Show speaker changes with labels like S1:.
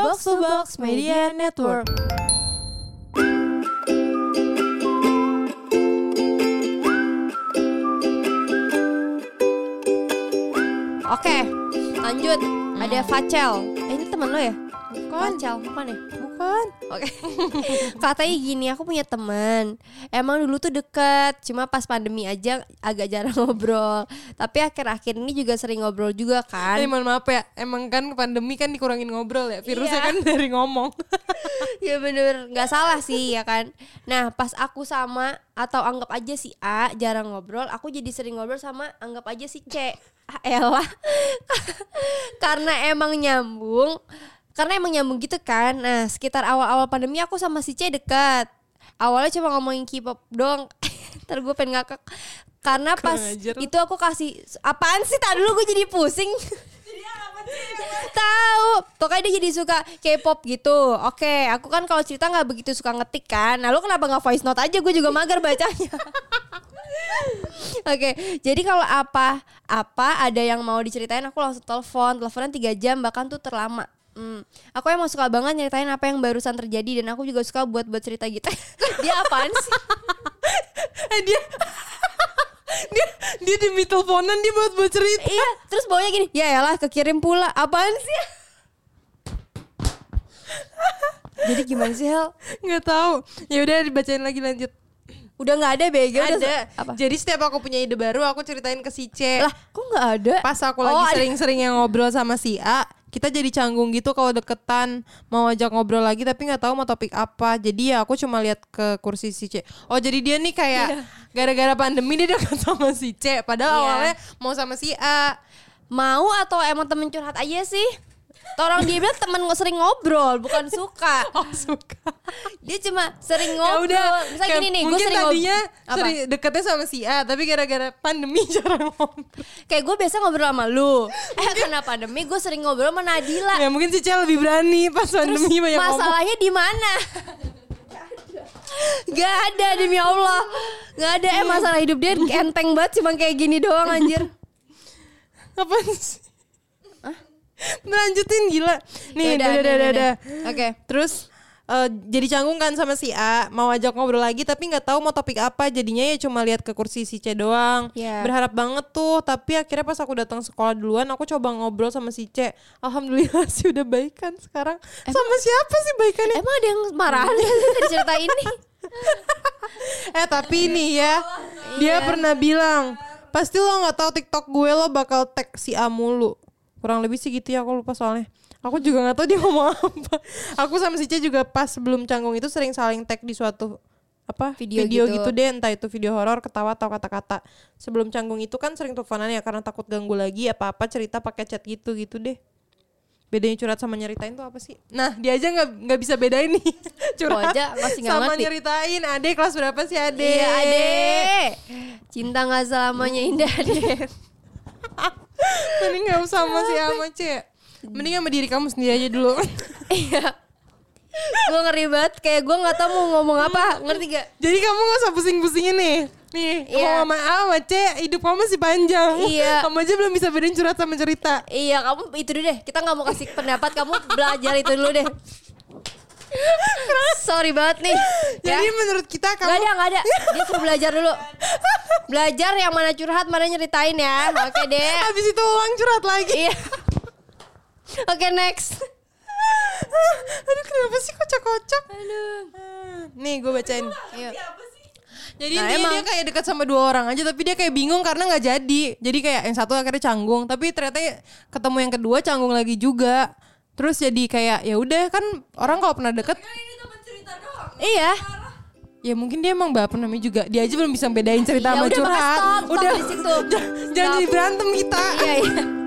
S1: Box to Box Media Network.
S2: Oke, lanjut. Ada Facel. Eh, ini teman lo ya?
S1: Bukan.
S2: Facel, bukan ya?
S1: Bukan.
S2: Oke. Katanya gini, aku punya teman. Emang dulu tuh deket, cuma pas pandemi aja agak jarang ngobrol. Tapi akhir-akhir ini juga sering ngobrol juga kan.
S1: Eh, mohon maaf ya, emang kan pandemi kan dikurangin ngobrol ya. Virusnya
S2: Iya.
S1: kan dari ngomong.
S2: ya bener nggak salah sih ya kan nah pas aku sama atau anggap aja si A jarang ngobrol aku jadi sering ngobrol sama anggap aja si C ah, elah karena emang nyambung karena emang nyambung gitu kan nah sekitar awal-awal pandemi aku sama si C dekat awalnya cuma ngomongin K-pop dong ntar gue pengen ngakak karena pas
S1: lu.
S2: itu aku kasih apaan sih tak dulu gue jadi pusing Tahu, pokoknya dia jadi suka K-pop gitu. Oke, aku kan kalau cerita nggak begitu suka ngetik kan. Nah, lu kenapa nggak voice note aja? Gue juga mager bacanya. Oke, jadi kalau apa apa ada yang mau diceritain, aku langsung telepon. Teleponan tiga jam bahkan tuh terlama. Hmm. Aku emang suka banget nyeritain apa yang barusan terjadi dan aku juga suka buat buat cerita gitu. dia apaan sih?
S1: eh dia dia dia di teleponan dia buat buat cerita.
S2: iya, terus baunya gini. Ya elah kekirim pula. Apaan sih? jadi gimana sih Hel?
S1: Nggak tahu. Ya udah dibacain lagi lanjut.
S2: Udah nggak ada BG udah
S1: ada.
S2: se- apa?
S1: Jadi setiap aku punya ide baru aku ceritain ke si C.
S2: Lah, kok nggak ada?
S1: Pas aku
S2: Oh,
S1: lagi sering-sering yang ngobrol sama si A, kita jadi canggung gitu kalau deketan mau ajak ngobrol lagi tapi nggak tahu mau topik apa. Jadi ya aku cuma lihat ke kursi si C. Oh jadi dia nih kayak gara-gara pandemi dia deket sama si C. Padahal
S2: Iya.
S1: awalnya mau sama si A.
S2: Mau atau emang temen curhat aja sih? Orang dia bilang temen sering ngobrol, bukan suka.
S1: Oh suka.
S2: Dia cuma sering
S1: Ya
S2: ngobrol.
S1: udah.
S2: Misalnya gini nih, gue sering ngobrol.
S1: tadinya
S2: Apa?
S1: sering deketnya sama si A, tapi gara-gara pandemi jarang ngobrol.
S2: Kayak gue biasa ngobrol sama lu. Eh karena pandemi gue sering ngobrol sama Nadila.
S1: Ya mungkin si C lebih berani pas pandemi banyak ngomong.
S2: Masalahnya di mana? Gak ada demi Allah Gak ada eh masalah hidup dia enteng banget Cuma kayak gini doang anjir
S1: Apa sih? Melanjutin gila. Nih,
S2: Yaudah,
S1: udah,
S2: nih,
S1: udah.
S2: Oke.
S1: Terus eh, jadi canggung kan sama si A, mau ajak ngobrol lagi tapi nggak tahu mau topik apa. Jadinya ya cuma lihat ke kursi si C doang.
S2: Iya.
S1: Berharap banget tuh, tapi akhirnya pas aku datang sekolah duluan, aku coba ngobrol sama si C. Alhamdulillah sih udah baikan sekarang. sama siapa sih baikannya?
S2: Emang ada yang marah dari cerita ini?
S1: Eh tapi ini ya, dia
S2: Iya.
S1: pernah bilang, pasti lo nggak tahu TikTok gue lo bakal tag si A mulu. Kurang lebih sih gitu ya, aku lupa soalnya. Aku juga nggak tahu dia ngomong apa. Aku sama si C juga pas sebelum canggung itu sering saling tag di suatu apa
S2: Video
S1: video,
S2: gitu.
S1: gitu. deh entah itu video horor ketawa atau kata-kata sebelum canggung itu kan sering teleponan ya karena takut ganggu lagi apa apa cerita pakai chat gitu gitu deh bedanya curhat sama nyeritain tuh apa sih nah dia aja nggak nggak bisa bedain nih curhat
S2: aja masih nggak
S1: sama
S2: ngerti.
S1: nyeritain adek kelas berapa sih adek
S2: Iya adek Cinta gak selamanya indah adek
S1: Mending gak usah sama si A sama C Mending sama diri kamu sendiri aja dulu.
S2: Iya. Gue ngeri banget Kayak gue gak tau mau ngomong apa. Ngerti gak?
S1: Jadi kamu gak usah pusing-pusingin nih. Nih
S2: Iya.
S1: Sama A sama C Hidup kamu masih panjang.
S2: Iya.
S1: Kamu aja belum bisa bedain curhat sama cerita.
S2: Iya kamu itu dulu deh. Kita gak mau kasih pendapat Kamu belajar itu dulu deh. Sorry banget nih.
S1: Jadi
S2: ya.
S1: menurut kita
S2: Gak
S1: kamu
S2: ada gak ada. Dia suruh belajar dulu Belajar yang mana curhat Mana nyeritain ya. Oke deh.
S1: Habis itu ulang curhat lagi.
S2: Iya. Oke next.
S1: Aduh kenapa sih kocak-kocak?
S2: Aduh.
S1: Nih gue bacain. Jadi
S2: Nah,
S1: intinya
S2: emang.
S1: dia kayak dekat sama dua orang aja Tapi dia kayak bingung karena gak jadi. Jadi kayak yang satu akhirnya canggung Tapi ternyata ketemu yang kedua canggung lagi juga. Terus jadi kayak ya udah kan orang kalau pernah deket
S2: Iya
S1: Ya mungkin dia emang baper namanya juga Dia aja belum bisa bedain cerita
S2: Ya
S1: sama
S2: udah,
S1: curhat.
S2: Stop, stop
S1: Udah
S2: di situ.
S1: Jangan jadi berantem kita.
S2: Iya iya